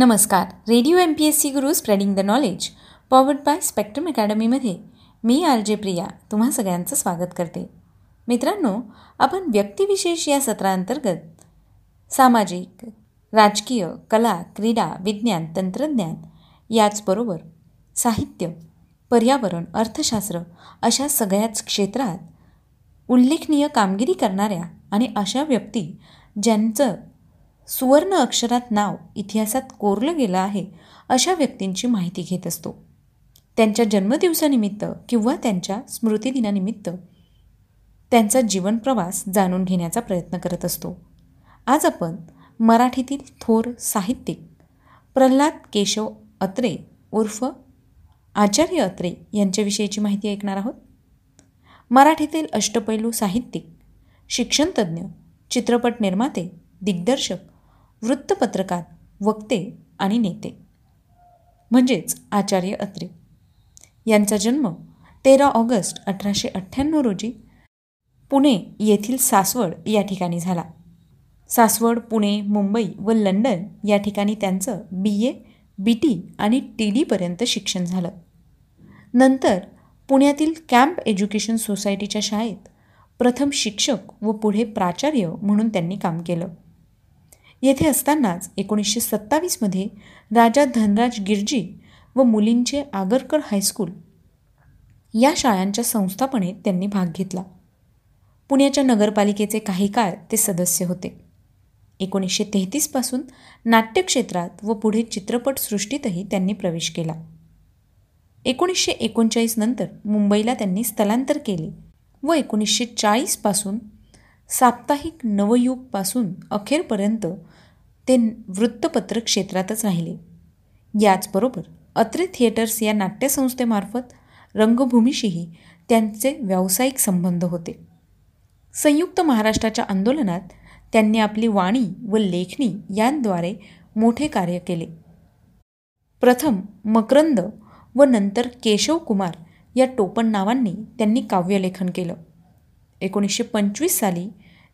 नमस्कार. Radio M P S C Guru spreading the knowledge powered by Spectrum अकॅडमीमध्ये मी R J Priya तुम्हा सगळ्यांचं स्वागत करते. मित्रांनो आपण व्यक्तिविशेष या सत्रांतर्गत सामाजिक राजकीय कला क्रीडा विज्ञान तंत्रज्ञान याचबरोबर साहित्य पर्यावरण अर्थशास्त्र अशा सगळ्याच क्षेत्रात उल्लेखनीय कामगिरी करणाऱ्या आणि अशा व्यक्ती ज्यांचं सुवर्ण अक्षरात नाव इतिहासात कोरलं गेलं आहे अशा व्यक्तींची माहिती घेत असतो. त्यांच्या जन्मदिवसानिमित्त किंवा त्यांच्या स्मृतिदिनानिमित्त त्यांचा जीवनप्रवास जाणून घेण्याचा प्रयत्न करत असतो. आज आपण मराठीतील थोर साहित्यिक प्रल्हाद केशव अत्रे उर्फ आचार्य अत्रे यांच्याविषयीची माहिती ऐकणार आहोत. मराठीतील अष्टपैलू साहित्यिक शिक्षणतज्ज्ञ चित्रपट निर्माते दिग्दर्शक वृत्तपत्रकार वक्ते आणि नेते. म्हणजेच आचार्य अत्रे. यांचा जन्म तेरा ऑगस्ट अठराशे अठ्ठ्याण्णव रोजी पुणे येथील सासवड या ठिकाणी झाला. सासवड पुणे मुंबई व लंडन या ठिकाणी त्यांचं बी. A B. टी. आणि टी. डीपर्यंत शिक्षण झालं. नंतर पुण्यातील कॅम्प एज्युकेशन सोसायटीच्या शाळेत प्रथम शिक्षक व पुढे प्राचार्य म्हणून त्यांनी काम केलं. येथे असतानाच एकोणीसशे सत्तावीसमध्ये राजा धनराज गिरजी व मुलींचे आगरकर हायस्कूल या शाळांच्या संस्थापनेत त्यांनी भाग घेतला. पुण्याच्या नगरपालिकेचे काही काळ ते सदस्य होते. एकोणीसशे तेहतीसपासून नाट्यक्षेत्रात व पुढे चित्रपटसृष्टीतही त्यांनी प्रवेश केला. एकोणीसशे एकोणचाळीस नंतर मुंबईला त्यांनी स्थलांतर केले व एकोणीसशे चाळीसपासून साप्ताहिक नवयुगपासून अखेरपर्यंत ते वृत्तपत्र क्षेत्रातच राहिले. याचबरोबर अत्रे थिएटर्स या नाट्यसंस्थेमार्फत रंगभूमीशीही त्यांचे व्यावसायिक संबंध होते. संयुक्त महाराष्ट्राच्या आंदोलनात त्यांनी आपली वाणी व लेखणी यांद्वारे मोठे कार्य केले. प्रथम मकरंद व नंतर केशव कुमार या टोपण नावांनी त्यांनी काव्यलेखन केलं. एकोणीसशे पंचवीस साली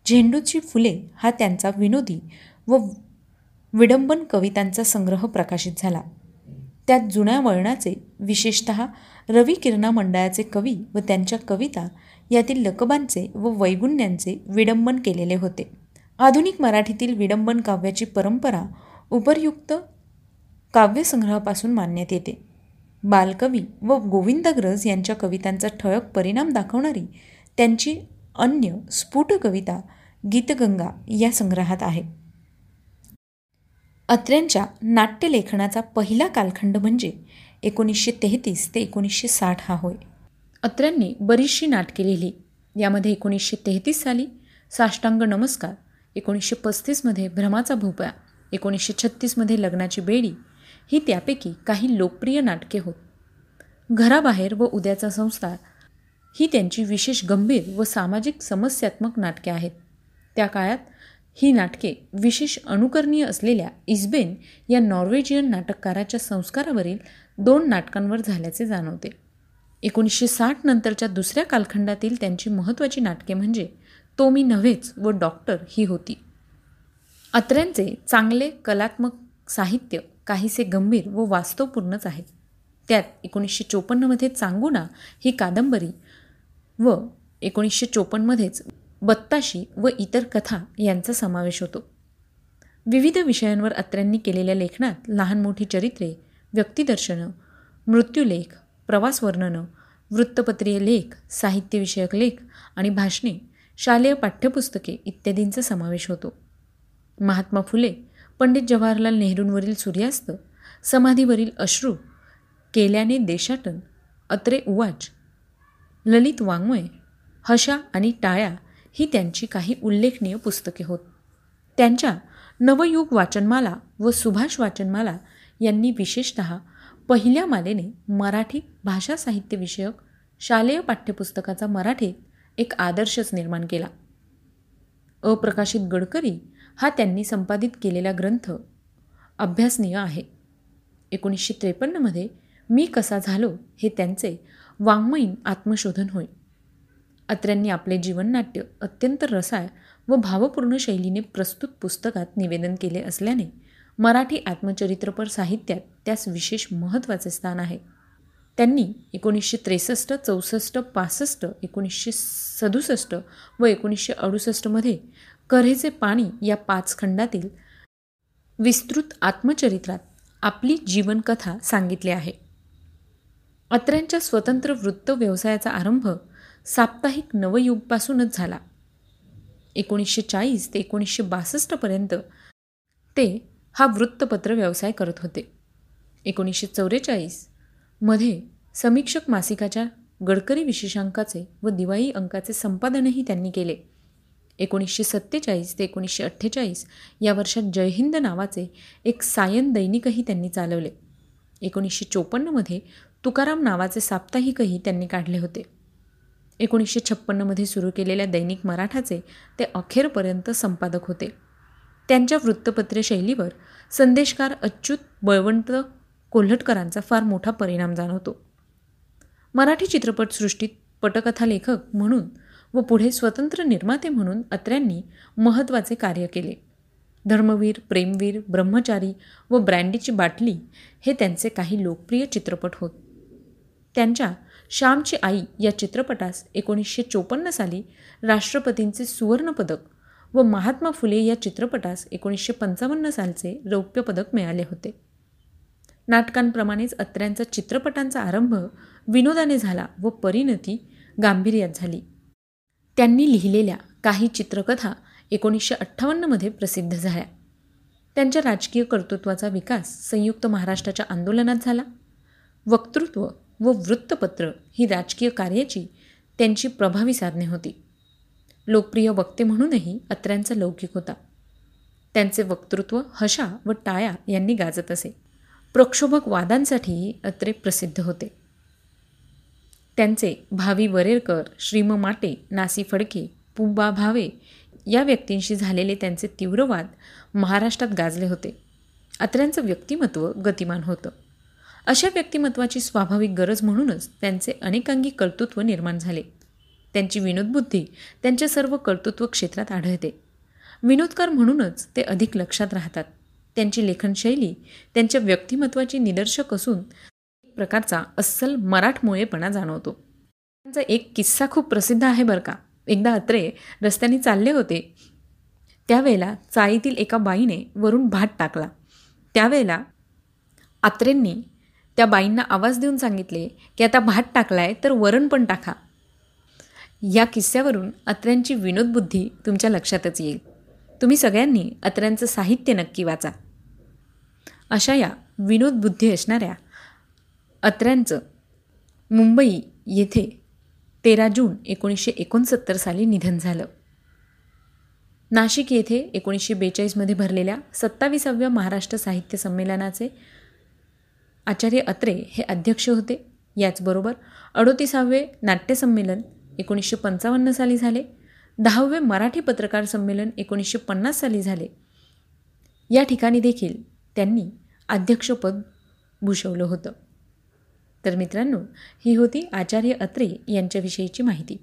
झेंडूची फुले हा त्यांचा विनोदी व विडंबन कवितांचा संग्रह प्रकाशित झाला. त्यात जुन्या वळणाचे विशेषत रवी किरणा मंडळाचे कवी व त्यांच्या कविता यातील लकबांचे व वैगुण्यांचे विडंबन केलेले होते. आधुनिक मराठीतील विडंबन काव्याची परंपरा उपरयुक्त काव्यसंग्रहापासून मानण्यात येते. बालकवी व गोविंदग्रज यांच्या कवितांचा ठळक परिणाम दाखवणारी त्यांची अन्य स्फुट कविता गीतगंगा या संग्रहात आहे. अत्र्यांच्या नाट्यलेखनाचा पहिला कालखंड म्हणजे एकोणीसशे तेहतीस ते एकोणीसशे साठ हा होय. अत्र्यांनी बरीचशी नाटके लिहिली. यामध्ये एकोणीसशे तेहतीस साली साष्टांग नमस्कार एकोणीसशे पस्तीसमध्ये भ्रमाचा भोपळा एकोणीसशे छत्तीसमध्ये लग्नाची बेडी ही त्यापैकी काही लोकप्रिय नाटके होत. घराबाहेर व उद्याचा संस्कार ही त्यांची विशेष गंभीर व सामाजिक समस्यात्मक नाटके आहेत. त्या काळात ही नाटके विशेष अनुकरणीय असलेल्या इस्बेन या नॉर्वेजियन नाटककाराच्या संस्कारावरील दोन नाटकांवर झाल्याचे जाणवते. एकोणीसशे साठ नंतरच्या दुसऱ्या कालखंडातील त्यांची महत्त्वाची नाटके म्हणजे तो मी नव्हेच व डॉक्टर ही होती. अत्र्यांचे चांगले कलात्मक साहित्य काहीसे गंभीर व वास्तवपूर्णच आहे. त्यात एकोणीसशे चोपन्नमध्ये चांगुणा ही कादंबरी व एकोणीसशे चोपन्नमध्येच बत्ताशी व इतर कथा यांचा समावेश होतो. विविध विषयांवर अत्र्यांनी केलेल्या लेखनात लहान मोठी चरित्रे व्यक्तिदर्शनं मृत्यूलेख प्रवासवर्णनं वृत्तपत्रीय लेख साहित्यविषयक लेख आणि भाषणे शालेय पाठ्यपुस्तके इत्यादींचा समावेश होतो. महात्मा फुले पंडित जवाहरलाल नेहरूंवरील सूर्यास्त समाधीवरील अश्रू केल्याने देशाटन अत्रे उवाच ललित वाङ्मय हशा आणि टाळ्या ही त्यांची काही उल्लेखनीय पुस्तके होत. त्यांच्या नवयुग वाचनमाला व सुभाष वाचनमाला यांनी विशेषत पहिल्या मालेने मराठी भाषा साहित्य विषयक शालेय पाठ्यपुस्तकाचा मराठीत एक आदर्शच निर्माण केला. अप्रकाशित गडकरी हा त्यांनी संपादित केलेला ग्रंथ अभ्यासनीय आहे. एकोणीसशे त्रेपन्नमध्ये मी कसा झालो हे त्यांचे वाङ्मयीन आत्मशोधन होय. अत्र्यांनी आपले जीवननाट्य अत्यंत रसाळ व भावपूर्ण शैलीने प्रस्तुत पुस्तकात निवेदन केले असल्याने मराठी आत्मचरित्रपर साहित्यात त्यास विशेष महत्त्वाचे स्थान आहे. त्यांनी एकोणीसशे त्रेसष्ट चौसष्ट पासष्ट एकोणीसशे सदुसष्ट व एकोणीसशे अडुसष्टमध्ये करेचे पाणी या पाच खंडातील विस्तृत आत्मचरित्रात आपली जीवनकथा सांगितली आहे. अत्र्यांच्या स्वतंत्र वृत्त व्यवसायाचा आरंभ साप्ताहिक नवयुगपासूनच झाला. एकोणीसशे चाळीस ते एकोणीसशे बासष्टपर्यंत ते हा वृत्तपत्र व्यवसाय करत होते. एकोणीसशे चौवेचाळीसमध्ये समीक्षक मासिकाच्या गडकरी विशेषांकाचे व दिवाळी अंकाचे संपादनही त्यांनी केले. एकोणीसशे सत्तेचाळीस ते एकोणीसशे अठ्ठेचाळीस या वर्षात जयहिंद नावाचे एक सायन दैनिकही त्यांनी चालवले. एकोणीसशे चोपन्नमध्ये तुकाराम नावाचे साप्ताहिकही त्यांनी काढले होते. एकोणीसशे छप्पन्नमध्ये सुरू केलेल्या दैनिक मराठाचे ते अखेरपर्यंत संपादक होते. त्यांच्या वृत्तपत्र शैलीवर संदेशकार अच्युत बळवंत कोल्हटकरांचा फार मोठा परिणाम जाणवतो. मराठी चित्रपटसृष्टीत पटकथा लेखक म्हणून व पुढे स्वतंत्र निर्माते म्हणून अत्र्यांनी महत्त्वाचे कार्य केले. धर्मवीर प्रेमवीर ब्रह्मचारी व ब्रँडीची बाटली हे त्यांचे काही लोकप्रिय चित्रपट होत त्यांच्या श्यामची आई या चित्रपटास एकोणीसशे चोपन्न साली राष्ट्रपतींचे सुवर्णपदक व महात्मा फुले या चित्रपटास एकोणीसशे पंचावन्न सालचे रौप्य पदक मिळाले होते. नाटकांप्रमाणेच अत्र्यांचा चित्रपटांचा आरंभ विनोदाने झाला व परिणती गांभीर्यात झाली. त्यांनी लिहिलेल्या काही चित्रकथा एकोणीसशे अठ्ठावन्नमध्ये प्रसिद्ध झाल्या. त्यांच्या राजकीय कर्तृत्वाचा विकास संयुक्त महाराष्ट्राच्या आंदोलनात झाला. वक्तृत्व व वृत्तपत्र ही राजकीय कार्याची त्यांची प्रभावी साधने होती. लोकप्रिय वक्ते म्हणूनही अत्र्यांचा लौकिक होता. त्यांचे वक्तृत्व हशा व टाया यांनी गाजत असे. प्रक्षोभक वादांसाठीही अत्रे प्रसिद्ध होते. त्यांचे भावी वरेरकर श्रीम माटे नासी फडके पुबा भावे या व्यक्तींशी झालेले त्यांचे तीव्रवाद महाराष्ट्रात गाजले होते. अत्र्यांचं व्यक्तिमत्व गतिमान होतं. अशा व्यक्तिमत्वाची स्वाभाविक गरज म्हणूनच त्यांचे अनेकांगी कर्तृत्व निर्माण झाले. त्यांची विनोदबुद्धी त्यांच्या सर्व कर्तृत्व क्षेत्रात आढळते. विनोदकार म्हणूनच ते अधिक लक्षात राहतात. त्यांची लेखनशैली त्यांच्या व्यक्तिमत्वाची निदर्शक असून एक प्रकारचा अस्सल मराठमोळेपणा जाणवतो. त्यांचा एक किस्सा खूप प्रसिद्ध आहे बरं का. एकदा अत्रे रस्त्याने चालले होते. त्यावेळेला चाळीतील एका बाईने वरून भात टाकला. त्यावेळेला आत्रेंनी त्या बाईंना आवाज देऊन सांगितले की आता भात टाकलाय तर वरण पण टाका. या किस्स्यावरून अत्र्यांची विनोदबुद्धी तुमच्या लक्षातच येईल. तुम्ही सगळ्यांनी अत्र्यांचं साहित्य नक्की वाचा. अशा या विनोदबुद्धी असणाऱ्या अत्र्यांचं मुंबई येथे तेरा जून एकोणीसशे एकोणसत्तर साली निधन झालं. नाशिक येथे एकोणीसशे बेचाळीसमध्ये भरलेल्या सत्तावीसाव्या महाराष्ट्र साहित्य संमेलनाचे आचार्य अत्रे हे अध्यक्ष होते. याचबरोबर अडोतीसावे नाट्यसंमेलन एकोणीसशे पंचावन्न साली झाले. दहावे मराठी पत्रकार संमेलन एकोणीसशे पन्नास साली झाले. या ठिकाणी देखील त्यांनी अध्यक्षपद भूषवलं होतं. तर मित्रांनो ही होती आचार्य अत्रे यांच्याविषयीची माहिती.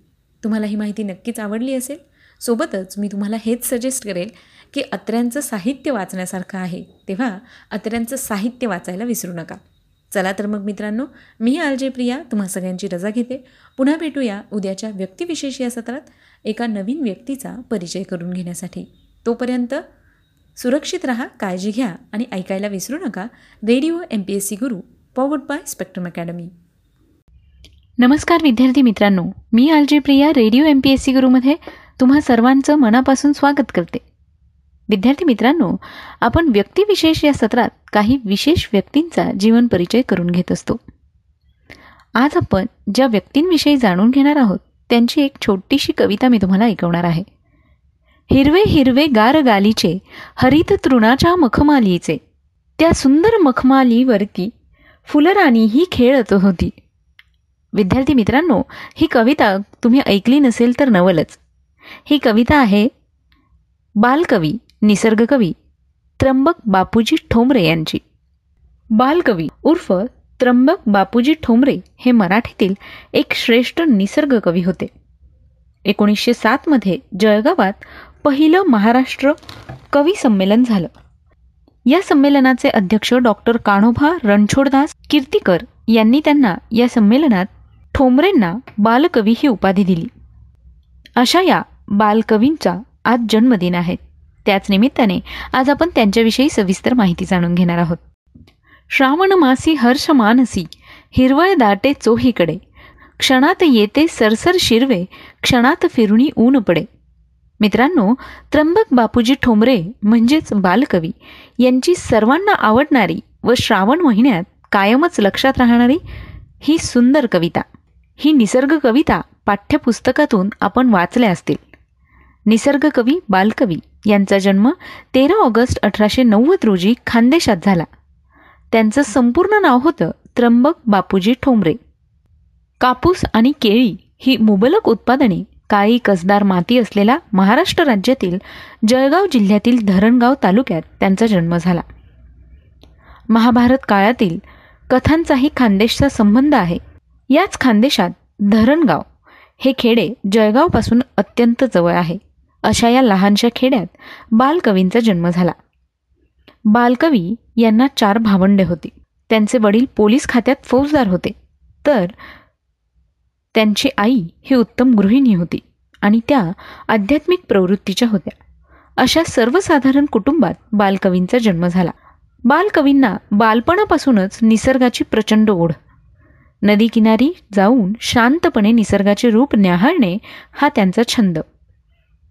तुम्हाला ही माहिती नक्कीच आवडली असेल. सोबतच मी तुम्हाला हेच सजेस्ट करेल की अत्र्यांचं साहित्य वाचण्यासारखं आहे तेव्हा अत्र्यांचं साहित्य वाचायला विसरू नका. चला तर मग मित्रांनो मी आलजे प्रिया तुम्हा सगळ्यांची रजा घेते. पुन्हा भेटूया उद्याच्या व्यक्तिविशेष या सत्रात एका नवीन व्यक्तीचा परिचय करून घेण्यासाठी. तोपर्यंत सुरक्षित रहा काळजी घ्या आणि ऐकायला विसरू नका. Radio M P S C Guru powered by Spectrum academy नमस्कार विद्यार्थी मित्रांनो मी RJ Priya radio M P S C गुरुमध्ये तुम्हा सर्वांचं मनापासून स्वागत करते. विद्यार्थी मित्रांनो आपण व्यक्तिविशेष या सत्रात काही विशेष व्यक्तींचा जीवन परिचय करून घेत असतो. आज आपण ज्या व्यक्तींविषयी जाणून घेणार आहोत त्यांची एक छोटीशी कविता मी तुम्हाला ऐकवणार आहे. हिरवे हिरवे गार गालीचे हरित तृणाच्या मखमालीचे. त्या सुंदर मखमालीवरती फुलराणी ही खेळत होती. विद्यार्थी मित्रांनो ही कविता तुम्ही ऐकली नसेल तर नवलच. ही कविता आहे बालकवी निसर्गकवी. त्र्यंबक बापूजी ठोंबरे यांची. बालकवी उर्फ त्र्यंबक बापूजी ठोंबरे हे मराठीतील एक श्रेष्ठ निसर्ग कवी होते. एकोणीसशे सातमध्ये जळगावात पहिलं महाराष्ट्र कवी संमेलन झालं. या संमेलनाचे अध्यक्ष डॉक्टर काणोभा रणछोडदास कीर्तीकर यांनी त्यांना या संमेलनात ठोंबरेंना बालकवी ही उपाधी दिली. अशा या बालकवींचा आज जन्मदिन आहे. त्याच निमित्ताने आज आपण त्यांच्याविषयी सविस्तर माहिती जाणून घेणार आहोत. श्रावण मासी हर्ष मानसी हिरवळ दाटे चोहीकडे. क्षणात येते सरसर शिरवे क्षणात फिरुणी ऊन पडे. मित्रांनो त्र्यंबक बापूजी ठोंबरे म्हणजेच बालकवी यांची सर्वांना आवडणारी व श्रावण महिन्यात कायमच लक्षात राहणारी ही सुंदर कविता. ही निसर्ग कविता पाठ्यपुस्तकातून आपण वाचल्या असतील. निसर्ग कवी बालकवी यांचा जन्म तेरा ऑगस्ट अठराशे नव्वद रोजी खानदेशात झाला. त्यांचं संपूर्ण नाव होतं त्र्यंबक बापूजी ठोंबरे. कापूस आणि केळी ही मुबलक उत्पादने काळी कसदार माती असलेल्या महाराष्ट्र राज्यातील जळगाव जिल्ह्यातील धरणगाव तालुक्यात त्यांचा जन्म झाला. महाभारत काळातील कथांचाही खानदेशचा संबंध आहे. याच खानदेशात धरणगाव हे खेडे जळगावपासून अत्यंत जवळ आहे. अशा या लहानशा खेड्यात बालकवींचा जन्म झाला. बालकवी यांना चार भावंडे होती. त्यांचे वडील पोलीस खात्यात फौजदार होते. तर त्यांची आई ही उत्तम गृहिणी होती आणि त्या आध्यात्मिक प्रवृत्तीच्या होत्या. अशा सर्वसाधारण कुटुंबात बालकवींचा जन्म झाला. बालकवींना बालपणापासूनच निसर्गाची प्रचंड ओढ. नदीकिनारी जाऊन शांतपणे निसर्गाचे रूप न्याहाळणे हा त्यांचा छंद.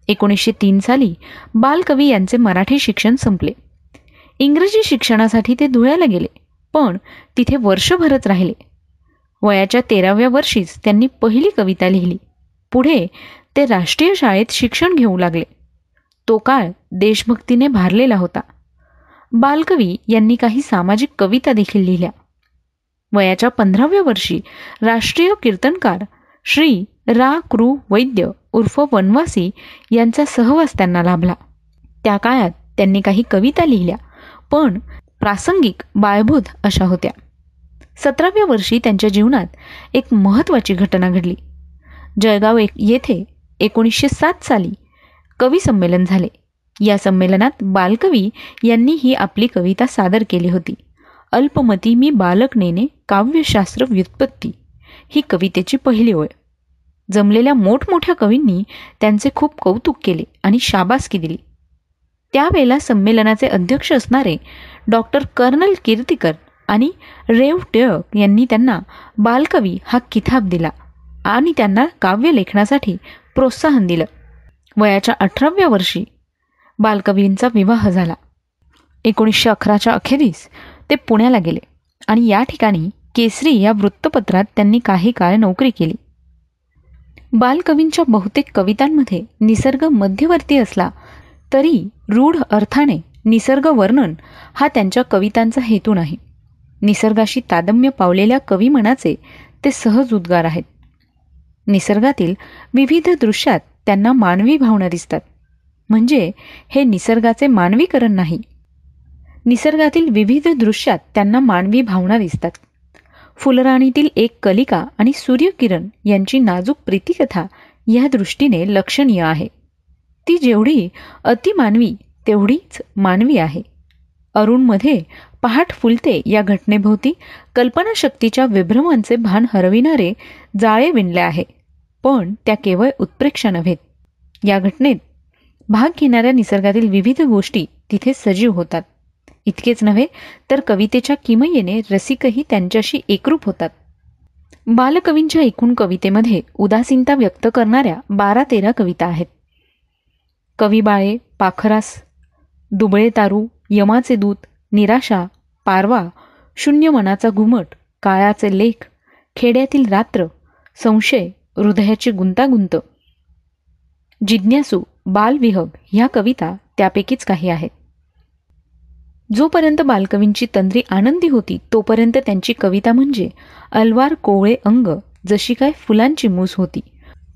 एकोणीसशे तीन साली बालकवी यांचे मराठी शिक्षण संपले. इंग्रजी शिक्षणासाठी ते धुळ्याला गेले पण तिथे वर्षभरच राहिले. वयाच्या तेराव्या वर्षीच त्यांनी पहिली कविता लिहिली. पुढे ते राष्ट्रीय शाळेत शिक्षण घेऊ लागले. तो काळ देशभक्तीने भारलेला होता. बालकवी यांनी काही सामाजिक कविता देखील लिहिल्या. वयाच्या पंधराव्या वर्षी राष्ट्रीय कीर्तनकार श्री रा कृ वैद्य उर्फ वनवासी यांचा सहवास त्यांना लाभला. त्या काळात त्यांनी काही कविता लिहिल्या पण प्रासंगिक बाळभूत अशा होत्या. सतराव्या वर्षी त्यांच्या जीवनात एक महत्त्वाची घटना घडली. जळगाव एक येथे एकोणीसशे सात साली कवी संमेलन झाले. या संमेलनात बालकवी यांनी ही आपली कविता सादर केली होती. अल्पमती मी बालक नेने काव्यशास्त्र व्युत्पत्ती. ही कवितेची पहिली ओळ. जमलेल्या मोठमोठ्या कवींनी त्यांचे खूप कौतुक केले आणि शाबासकी दिली. त्यावेळेला संमेलनाचे अध्यक्ष असणारे डॉक्टर कर्नल कीर्तिकर आणि रेव टिळक यांनी त्यांना बालकवी हा किताब दिला आणि त्यांना काव्यलेखनासाठी प्रोत्साहन दिलं. वयाच्या अठराव्या वर्षी बालकवींचा विवाह झाला. एकोणीसशे अकराच्या अखेरीस ते पुण्याला गेले आणि या ठिकाणी केसरी या वृत्तपत्रात त्यांनी काही काळ नोकरी केली. बालकवींच्या बहुतेक कवितांमध्ये निसर्ग मध्यवर्ती असला तरी रूढ अर्थाने निसर्ग वर्णन हा त्यांच्या कवितांचा हेतू नाही. निसर्गाशी तादम्य पावलेल्या कविमनाचे ते सहज उद्गार आहेत. निसर्गातील विविध दृश्यात त्यांना मानवी भावना दिसतात. म्हणजे हे निसर्गाचे मानवीकरण नाही. निसर्गातील विविध दृश्यात त्यांना मानवी भावना दिसतात. फुलराणीतील एक कलिका आणि सूर्यकिरण यांची नाजूक प्रीतिकथा या दृष्टीने लक्षणीय आहे. ती जेवढी अतिमानवी तेवढीच मानवी आहे. अरुणमध्ये पहाट फुलते या घटनेभोवती कल्पनाशक्तीच्या विभ्रमांचे भान हरविणारे जाळे विणले आहे. पण त्या केवळ उत्प्रेक्षा नव्हेत या घटनेत भाग घेणाऱ्या निसर्गातील विविध गोष्टी तिथे सजीव होतात. इतकेच नव्हे तर कवितेच्या किमयेने रसिकही त्यांच्याशी एकरूप होतात. बालकवींच्या एकूण कवितेमध्ये उदासीनता व्यक्त करणाऱ्या बारा तेरा कविता आहेत. कविबाळे पाखरास दुबळे तारू यमाचे दूत निराशा पारवा शून्य मनाचा घुमट काळाचे लेख खेड्यातील रात्र संशय हृदयाची गुंतागुंत. जिज्ञासू बालविहग ह्या कविता त्यापैकीच काही आहेत. जोपर्यंत बालकवींची तंद्री आनंदी होती तोपर्यंत त्यांची कविता म्हणजे अलवार कोवळे अंग जशी काय फुलांची मूस होती.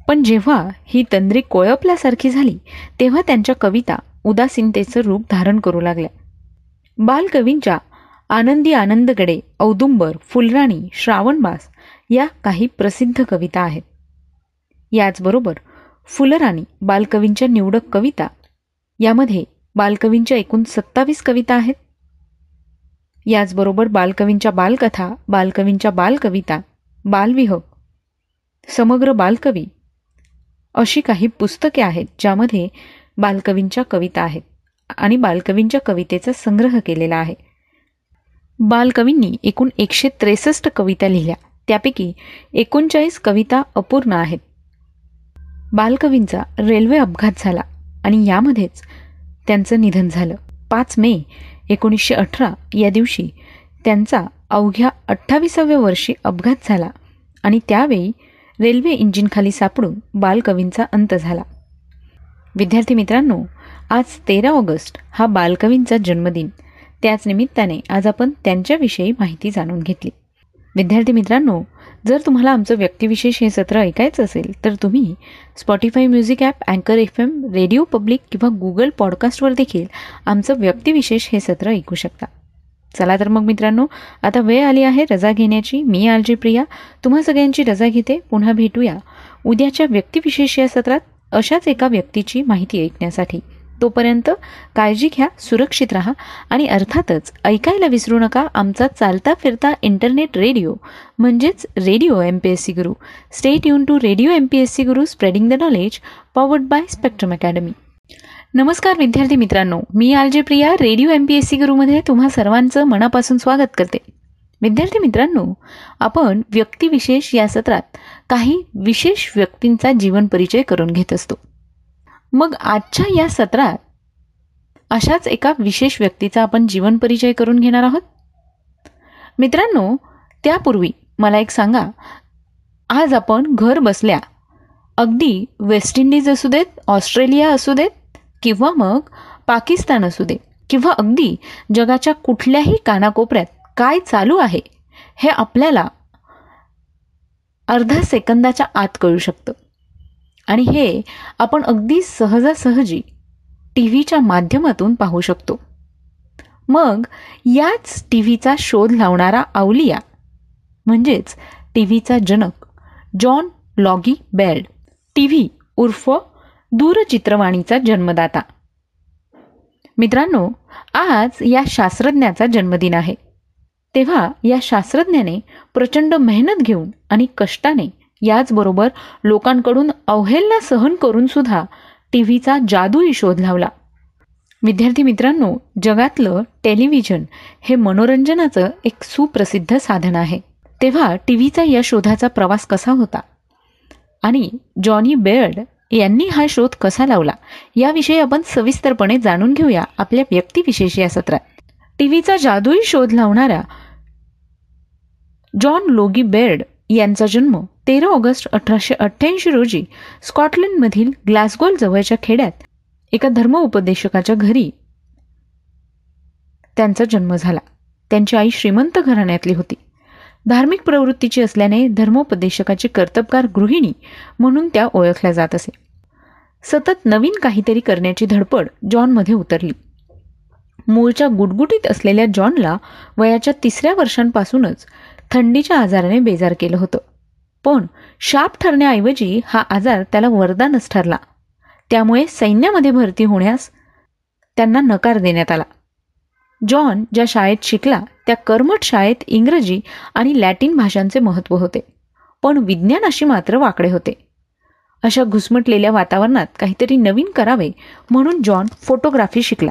पण जेव्हा ही तंद्री कोळपल्यासारखी झाली तेव्हा त्यांच्या कविता उदासीनतेचं रूप धारण करू लागल्या. बालकवींच्या आनंदी आनंदगडे औदुंबर फुलराणी श्रावणबास या काही प्रसिद्ध कविता आहेत. याचबरोबर फुलराणी बालकवींच्या निवडक कविता यामध्ये बालकवींच्या एकूण सत्तावीस कविता आहेत. याचबरोबर बालकवींच्या बालकथा बालकवींच्या बालकविता बालविहक समग्र बालकवी अशी काही पुस्तके आहेत ज्यामध्ये बालकवींच्या कविता आहेत आणि बालकवींच्या कवितेचा संग्रह केलेला आहे. बालकवींनी एकूण एकशे त्रेसष्ट कविता लिहिल्या. त्यापैकी एकोणचाळीस कविता अपूर्ण आहेत. बालकवींचा रेल्वे अपघात झाला आणि यामध्येच त्यांचं निधन झालं. पाच मे एकोणीसशे अठरा या दिवशी त्यांचा अवघ्या अठ्ठावीसाव्या वर्षी अपघात झाला आणि त्यावेळी रेल्वे इंजिनखाली सापडून बालकवींचा अंत झाला. विद्यार्थी मित्रांनो आज तेरा ऑगस्ट हा बालकवींचा जन्मदिन. त्याच निमित्ताने आज आपण त्यांच्याविषयी माहिती जाणून घेतली. विद्यार्थी मित्रांनो जर तुम्हाला आमचं व्यक्तिविशेष हे सत्र ऐकायचं असेल तर तुम्ही स्पॉटीफाय म्युझिक ॲप अँकर एफ एम रेडिओ पब्लिक किंवा गुगल पॉडकास्टवर देखील आमचं व्यक्तिविशेष हे सत्र ऐकू शकता. चला तर मग मित्रांनो आता वेळ आली आहे रजा घेण्याची. मी आलजी प्रिया. तुम्हा सगळ्यांची रजा घेते. पुन्हा भेटूया. उद्याच्या व्यक्तिविशेष या सत्रात अशाच एका व्यक्तीची माहिती ऐकण्यासाठी. तोपर्यंत काळजी घ्या सुरक्षित राहा आणि अर्थातच ऐकायला विसरू नका आमचा चालता फिरता इंटरनेट रेडिओ म्हणजेच radio M P S C Guru. Stay युन to radio M P S C Guru spreading the knowledge powered by Spectrum academy नमस्कार विद्यार्थी मित्रांनो मी RJ Priya radio M P S C गुरुमध्ये तुम्हा सर्वांचं मनापासून स्वागत करते. विद्यार्थी मित्रांनो आपण व्यक्तिविशेष या सत्रात काही विशेष व्यक्तींचा जीवन परिचय करून घेत असतो. मग आजच्या या सत्रात अशाच एका विशेष व्यक्तीचा आपण जीवन परिचय करून घेणार आहोत? मित्रांनो त्यापूर्वी मला एक सांगा आज आपण घर बसल्या अगदी वेस्ट इंडिज असू देत ऑस्ट्रेलिया असू देत किंवा मग पाकिस्तान असू दे किंवा अगदी जगाच्या कुठल्याही कानाकोपऱ्यात काय चालू आहे हे आपल्याला अर्धा सेकंदाच्या आत कळू शकतं. आणि हे आपण अगदी सहजासहजी टी व्हीच्या माध्यमातून पाहू शकतो. मग याच टी व्हीचा शोध लावणारा आवलिया म्हणजेच टी व्हीचा जनक John Logie Baird T V उर्फ दूरचित्रवाणीचा जन्मदाता. मित्रांनो आज या शास्त्रज्ञाचा जन्मदिन आहे. तेव्हा या शास्त्रज्ञाने प्रचंड मेहनत घेऊन आणि कष्टाने याचबरोबर लोकांकडून अवहेलना सहन करून सुद्धा टी व्हीचा जादूही शोध लावला. विद्यार्थी मित्रांनो जगातलं टेलिव्हिजन हे मनोरंजनाचं एक सुप्रसिद्ध साधन आहे. तेव्हा टी व्हीचा या शोधाचा प्रवास कसा होता? आणि जॉनी बेअर्ड यांनी हा शोध कसा लावला? याविषयी आपण सविस्तरपणे जाणून घेऊया आपल्या व्यक्तिविशेष या सत्रात. टी व्हीचा जादूही शोध लावणाऱ्या जॉन लोगी बेर्ड यांचा जन्म तेरा ऑगस्ट अठराशे अठ्ठ्याऐंशी रोजी स्कॉटलंडमधील ग्लासगोल जवळच्या खेड्यात एका धर्म उपदेशकाच्या घरी त्यांचा जन्म झाला. त्यांची आई श्रीमंत घराण्यातली होती. धार्मिक प्रवृत्तीची असल्याने धर्मोपदेशकाची कर्तबगार गृहिणी म्हणून त्या ओळखल्या जात असे. सतत नवीन काहीतरी करण्याची धडपड जॉनमध्ये उतरली. मूळच्या गुटगुटीत असलेल्या जॉनला वयाच्या तिसऱ्या वर्षांपासूनच थंडीच्या आजाराने बेजार केलं होतं. पण शाप ठरण्याऐवजी हा आजार त्याला वरदानच ठरला. त्यामुळे सैन्यामध्ये भरती होण्यास त्यांना नकार देण्यात आला. जॉन ज्या शाळेत शिकला त्या कर्मठ शाळेत इंग्रजी आणि लॅटिन भाषांचे महत्त्व होते. पण विज्ञानाशी मात्र वाकडे होते. अशा घुसमटलेल्या वातावरणात काहीतरी नवीन करावे म्हणून जॉन फोटोग्राफी शिकला.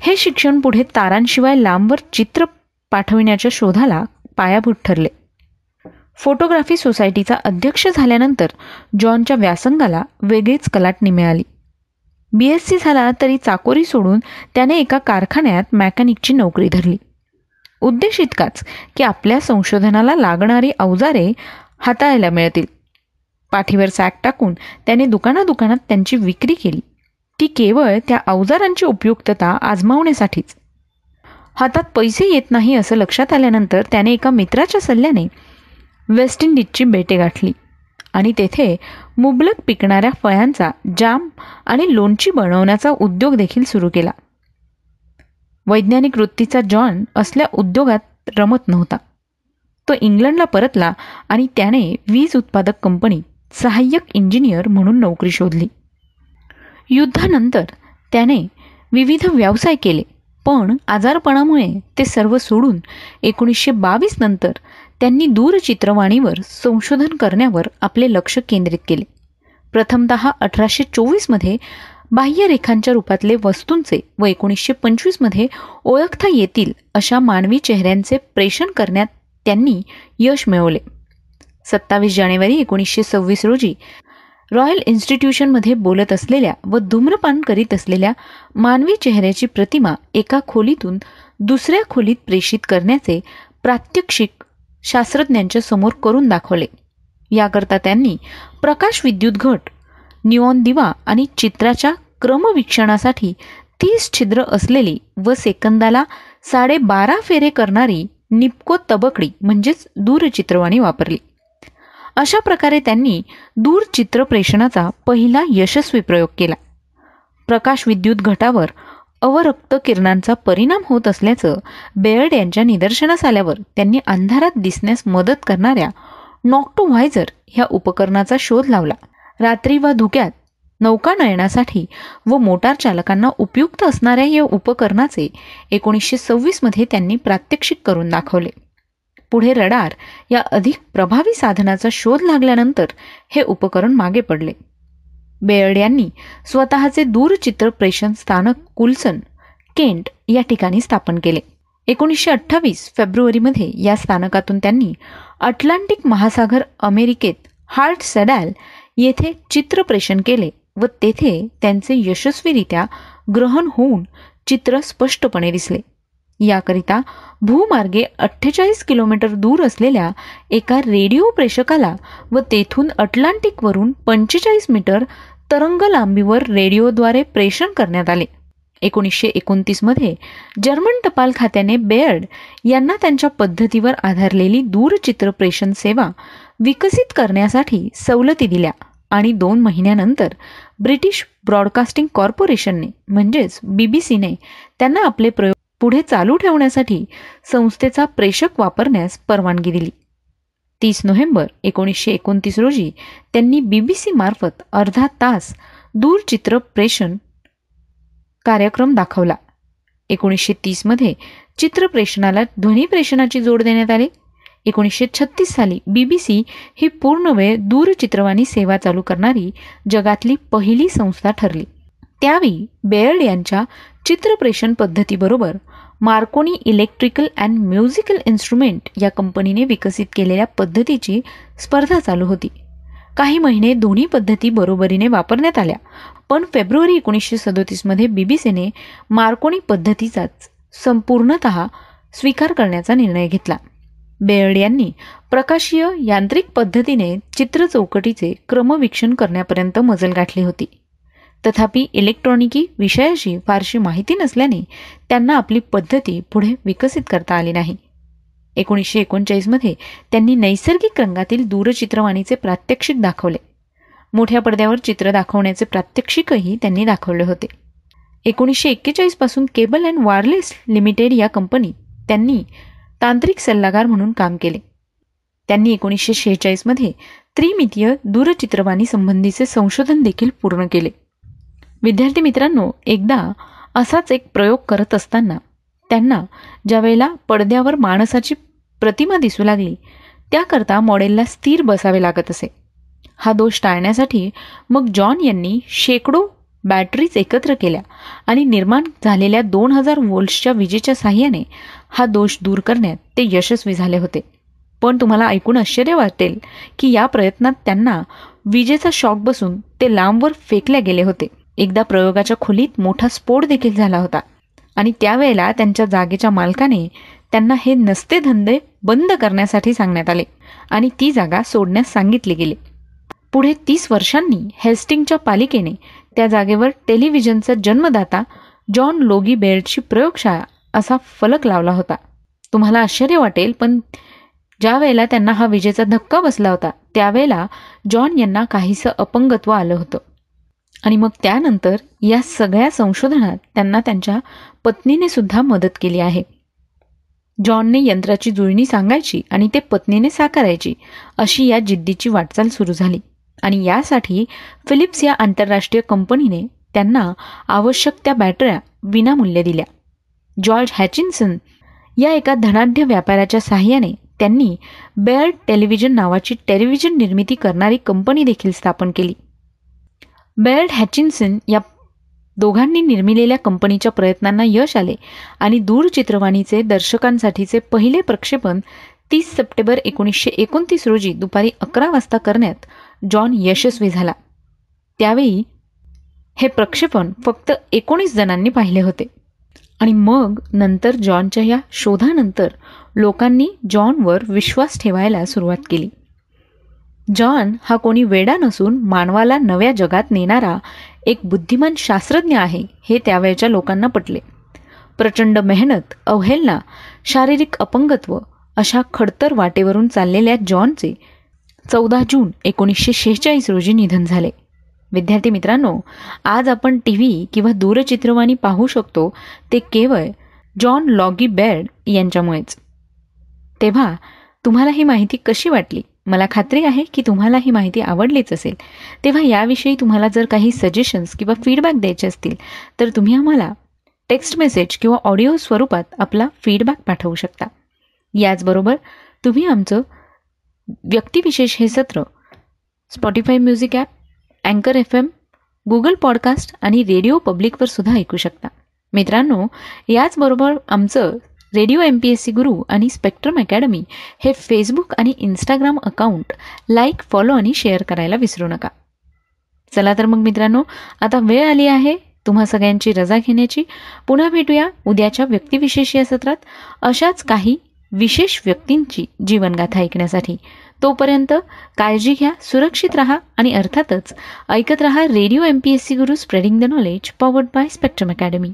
हे शिक्षण पुढे तारांशिवाय लांबवर चित्र पाठविण्याच्या शोधाला पायाभूत ठरले. फोटोग्राफी सोसायटीचा अध्यक्ष झाल्यानंतर जॉनच्या व्यासंगाला वेगळीच कलाटणी मिळाली. बी एस सी झाला तरी चाकोरी सोडून त्याने एका कारखान्यात मॅकॅनिकची नोकरी धरली. उद्देश इतकाच की आपल्या संशोधनाला लागणारी अवजारे हाताळायला मिळतील. पाठीवर सॅक टाकून त्याने दुकानादुकानात त्यांची विक्री केली. ती केवळ त्या अवजारांची उपयुक्तता आजमावण्यासाठीच. हातात पैसे येत नाही असं लक्षात आल्यानंतर त्याने एका मित्राच्या सल्ल्याने वेस्ट इंडिजची बेटे गाठली. आणि तेथे मुबलक पिकणाऱ्या फळांचा जाम आणि लोणची बनवण्याचा उद्योग देखील सुरू केला. वैज्ञानिक वृत्तीचा जॉन असल्या उद्योगात रमत नव्हता. तो इंग्लंडला परतला आणि त्याने वीज उत्पादक कंपनीत सहाय्यक इंजिनियर म्हणून नोकरी शोधली. युद्धानंतर त्याने विविध व्यवसाय केले. पण आजारपणामुळे ते सर्व सोडून एकोणीसशे बावीस नंतर त्यांनी दूरचित्रवाणीवर संशोधन करण्यावर आपले लक्ष केंद्रित केले. प्रथमत अठराशे चोवीसमध्ये बाह्यरेखांच्या रूपातले वस्तूंचे व एकोणीसशे पंचवीसमध्ये ओळखता येतील अशा मानवी चेहऱ्यांचे प्रेषण करण्यात त्यांनी यश मिळवले. सत्तावीस जानेवारी एकोणीसशे सव्वीस रोजी रॉयल इन्स्टिट्यूशनमध्ये बोलत असलेल्या व धूम्रपान करीत असलेल्या मानवी चेहऱ्याची प्रतिमा एका खोलीतून दुसऱ्या खोलीत प्रेषित करण्याचे प्रात्यक्षिक शास्त्रज्ञांच्या समोर करून दाखवले. याकरता त्यांनी प्रकाश विद्युत घट निऑन दिवा आणि चित्राच्या क्रमवीक्षणासाठी तीस छिद्र असलेली व सेकंदाला साडेबारा फेरे करणारी निपको तबकडी म्हणजेच दूरचित्रवाणी वापरली. अशा प्रकारे त्यांनी दूरचित्रप्रेषणाचा पहिला यशस्वी प्रयोग केला. प्रकाश विद्युत घटावर अवरक्त किरणांचा परिणाम होत असल्याचं बेअर्ड यांच्या निदर्शनास आल्यावर त्यांनी अंधारात दिसण्यास मदत करणाऱ्या नॉक्टोव्हायझर ह्या उपकरणाचा शोध लावला. रात्री वा धुक्यात नौकानयनासाठी व मोटार चालकांना उपयुक्त असणाऱ्या या उपकरणाचे एकोणीसशे सव्वीसमध्ये त्यांनी प्रात्यक्षिक करून दाखवले. पुढे रडार या अधिक प्रभावी साधनाचा शोध लागल्यानंतर हे उपकरण मागे पडले. बेअर्ड यांनी स्वतःचे दूरचित्र प्रेषण स्थानक कुलसन केंट या ठिकाणी स्थापन केले. एकोणीसशे अठ्ठावीस फेब्रुवारीमध्ये या स्थानकातून त्यांनी अटलांटिक महासागर अमेरिकेत हार्ट सेडॅल येथे चित्रप्रेषण केले व तेथे त्यांचे यशस्वीरित्या ग्रहण होऊन चित्र स्पष्टपणे दिसले. याकरिता भूमार्गे अठ्ठेचाळीस किलोमीटर दूर असलेल्या एका रेडिओ प्रेषकाला व तेथून अटलांटिकवरून पंचेचाळीस मीटर तरंग लांबीवर रेडिओद्वारे प्रेषण करण्यात आले. एकोणीसशे एकोणतीसमध्ये जर्मन टपाल खात्याने बेअर्ड यांना त्यांच्या पद्धतीवर आधारलेली दूरचित्र प्रेषण सेवा विकसित करण्यासाठी सवलती दिल्या आणि दोन महिन्यानंतर ब्रिटिश ब्रॉडकास्टिंग कॉर्पोरेशनने म्हणजेच बीबीसीने त्यांना आपले प्रयोग पुढे चालू ठेवण्यासाठी संस्थेचा प्रेषक वापरण्यास परवानगी दिली. तीस नोव्हेंबर एकोणीसशे एकोणतीस रोजी त्यांनी बी बी मार्फत अर्धा तास दूरचित्र प्रेषण कार्यक्रम दाखवला. एकोणीसशे तीसमध्ये चित्रप्रेषणाला ध्वनी प्रेषणाची जोड देण्यात आली. एकोणीसशे छत्तीस साली बीबीसी ही पूर्णवेळ दूरचित्रवाणी सेवा चालू करणारी जगातली पहिली संस्था ठरली. त्यावेळी बेअर्ड यांच्या चित्रप्रेषण पद्धतीबरोबर Marconi electrical and musical instrument या कंपनीने विकसित केलेल्या पद्धतीची स्पर्धा चालू होती. काही महिने दोन्ही पद्धती बरोबरीने वापरण्यात आल्या पण फेब्रुवारी एकोणीसशे सदोतीसमध्ये बी बी सीने मार्कोनी पद्धतीचाच संपूर्णत स्वीकार करण्याचा निर्णय घेतला. बेअर्ड यांनी प्रकाशीय यांत्रिक पद्धतीने चित्र चौकटीचे क्रमवीक्षण करण्यापर्यंत मजल गाठली होती. तथापि इलेक्ट्रॉनिकी विषयाशी फारशी माहिती नसल्याने त्यांना आपली पद्धती पुढे विकसित करता आली नाही. एकोणीसशे एकोणचाळीसमध्ये त्यांनी नैसर्गिक रंगातील दूरचित्रवाणीचे प्रात्यक्षिक दाखवले. मोठ्या पडद्यावर चित्र दाखवण्याचे प्रात्यक्षिकही त्यांनी दाखवले होते. एकोणीसशे एक्केचाळीसपासून केबल अँड वायरलेस लिमिटेड या कंपनी त्यांनी तांत्रिक सल्लागार म्हणून काम केले. त्यांनी एकोणीसशे शेहेचाळीसमध्ये त्रिमितीय दूरचित्रवाणी संबंधीचे संशोधन देखील पूर्ण केले. विद्यार्थी मित्रांनो एकदा असाच एक प्रयोग करत असताना त्यांना ज्यावेळेला पडद्यावर माणसाची प्रतिमा दिसू लागली त्याकरता मॉडेलला स्थिर बसावे लागत असे. हा दोष टाळण्यासाठी मग जॉन यांनी शेकडो बॅटरीज एकत्र केल्या आणि निर्माण झालेल्या दोन हजार वोल्ट्सच्या विजेच्या साह्याने हा दोष दूर करण्यात ते यशस्वी झाले होते. पण तुम्हाला ऐकून आश्चर्य वाटेल की या प्रयत्नात त्यांना विजेचा शॉक बसून ते लांबवर फेकले गेले होते. एकदा प्रयोगाच्या खोलीत मोठा स्फोट देखील झाला होता. आणि त्यावेळेला त्यांच्या जागेच्या मालकाने त्यांना हे नसते धंदे बंद करण्यासाठी सांगण्यात आले आणि ती जागा सोडण्यास सांगितली गेली. पुढे तीस वर्षांनी हेस्टिंगच्या पालिकेने त्या जागेवर टेलिव्हिजनचा जन्मदाता जॉन लोगी बेल्टची प्रयोगशाळा असा फलक लावला होता. तुम्हाला आश्चर्य वाटेल पण ज्या वेळेला त्यांना हा विजेचा धक्का बसला होता त्यावेळेला जॉन यांना काहीसं अपंगत्व आलं होतं. आणि मग त्यानंतर या सगळ्या संशोधनात त्यांना त्यांच्या पत्नीने सुद्धा मदत केली आहे. जॉनने यंत्राची जुळणी सांगायची आणि ते पत्नीने साकारायची अशी या जिद्दीची वाटचाल सुरू झाली. आणि यासाठी फिलिप्स या आंतरराष्ट्रीय कंपनीने त्यांना आवश्यक त्या बॅटऱ्या विनामूल्य दिल्या. जॉर्ज हॅचिन्सन या एका धनाढ्य व्यापाऱ्याच्या सहाय्याने त्यांनी बेअर्ड टेलिव्हिजन नावाची टेलिव्हिजन निर्मिती करणारी कंपनी देखील स्थापन केली. बेअर्ड हॅचिन्सन या दोघांनी निर्मिलेल्या कंपनीच्या प्रयत्नांना यश आले आणि दूरचित्रवाणीचे दर्शकांसाठीचे पहिले प्रक्षेपण तीस सप्टेंबर एकोणीसशे एकोणतीस रोजी दुपारी अकरा वाजता करण्यात जॉन यशस्वी झाला. त्यावेळी हे प्रक्षेपण फक्त एकोणीस जणांनी पाहिले होते आणि मग नंतर जॉनच्या या शोधानंतर लोकांनी जॉनवर विश्वास ठेवायला सुरुवात केली. जॉन हा कोणी वेडा नसून मानवाला नव्या जगात नेणारा एक बुद्धिमान शास्त्रज्ञ आहे हे त्यावेळच्या लोकांना पटले. प्रचंड मेहनत अवहेलना शारीरिक अपंगत्व अशा खडतर वाटेवरून चाललेल्या जॉनचे चौदा जून एकोणीसशे शेहेचाळीस रोजी निधन झाले. विद्यार्थी मित्रांनो आज आपण टी व्ही किंवा दूरचित्रवाणी पाहू शकतो ते केवळ जॉन लॉगी बेर्ड यांच्यामुळेच. तेव्हा तुम्हाला ही माहिती कशी वाटली? मला खात्री आहे की तुम्हाला ही माहिती आवडलीच असेल. तेव्हा याविषयी तुम्हाला जर काही सजेशन्स किंवा फीडबॅक द्यायचे असतील तर तुम्ही आम्हाला टेक्स्ट मेसेज किंवा ऑडिओ स्वरूपात आपला फीडबॅक पाठवू शकता. याचबरोबर तुम्ही आमचं व्यक्तिविशेष हे सत्र स्पॉटीफाय म्युझिक ॲप अँकर एफ एम गुगल पॉडकास्ट आणि रेडिओ पब्लिकवर सुद्धा ऐकू शकता. मित्रांनो याचबरोबर आमचं radio M P S C Guru आणि स्पेक्ट्रम अकॅडमी हे फेसबुक आणि इंस्टाग्राम अकाउंट लाईक फॉलो आणि शेअर करायला विसरू नका. चला तर मग मित्रांनो आता वेळ आली आहे तुम्हा सगळ्यांची रजा घेण्याची. पुन्हा भेटूया उद्याच्या व्यक्तिविशेष या सत्रात. अशाच काही विशेष व्यक्तींची जीवनगाथा ऐकण्यासाठी. तोपर्यंत काळजी घ्या सुरक्षित राहा आणि अर्थातच ऐकत रहा radio M P S C Guru spreading the knowledge powered by Spectrum academy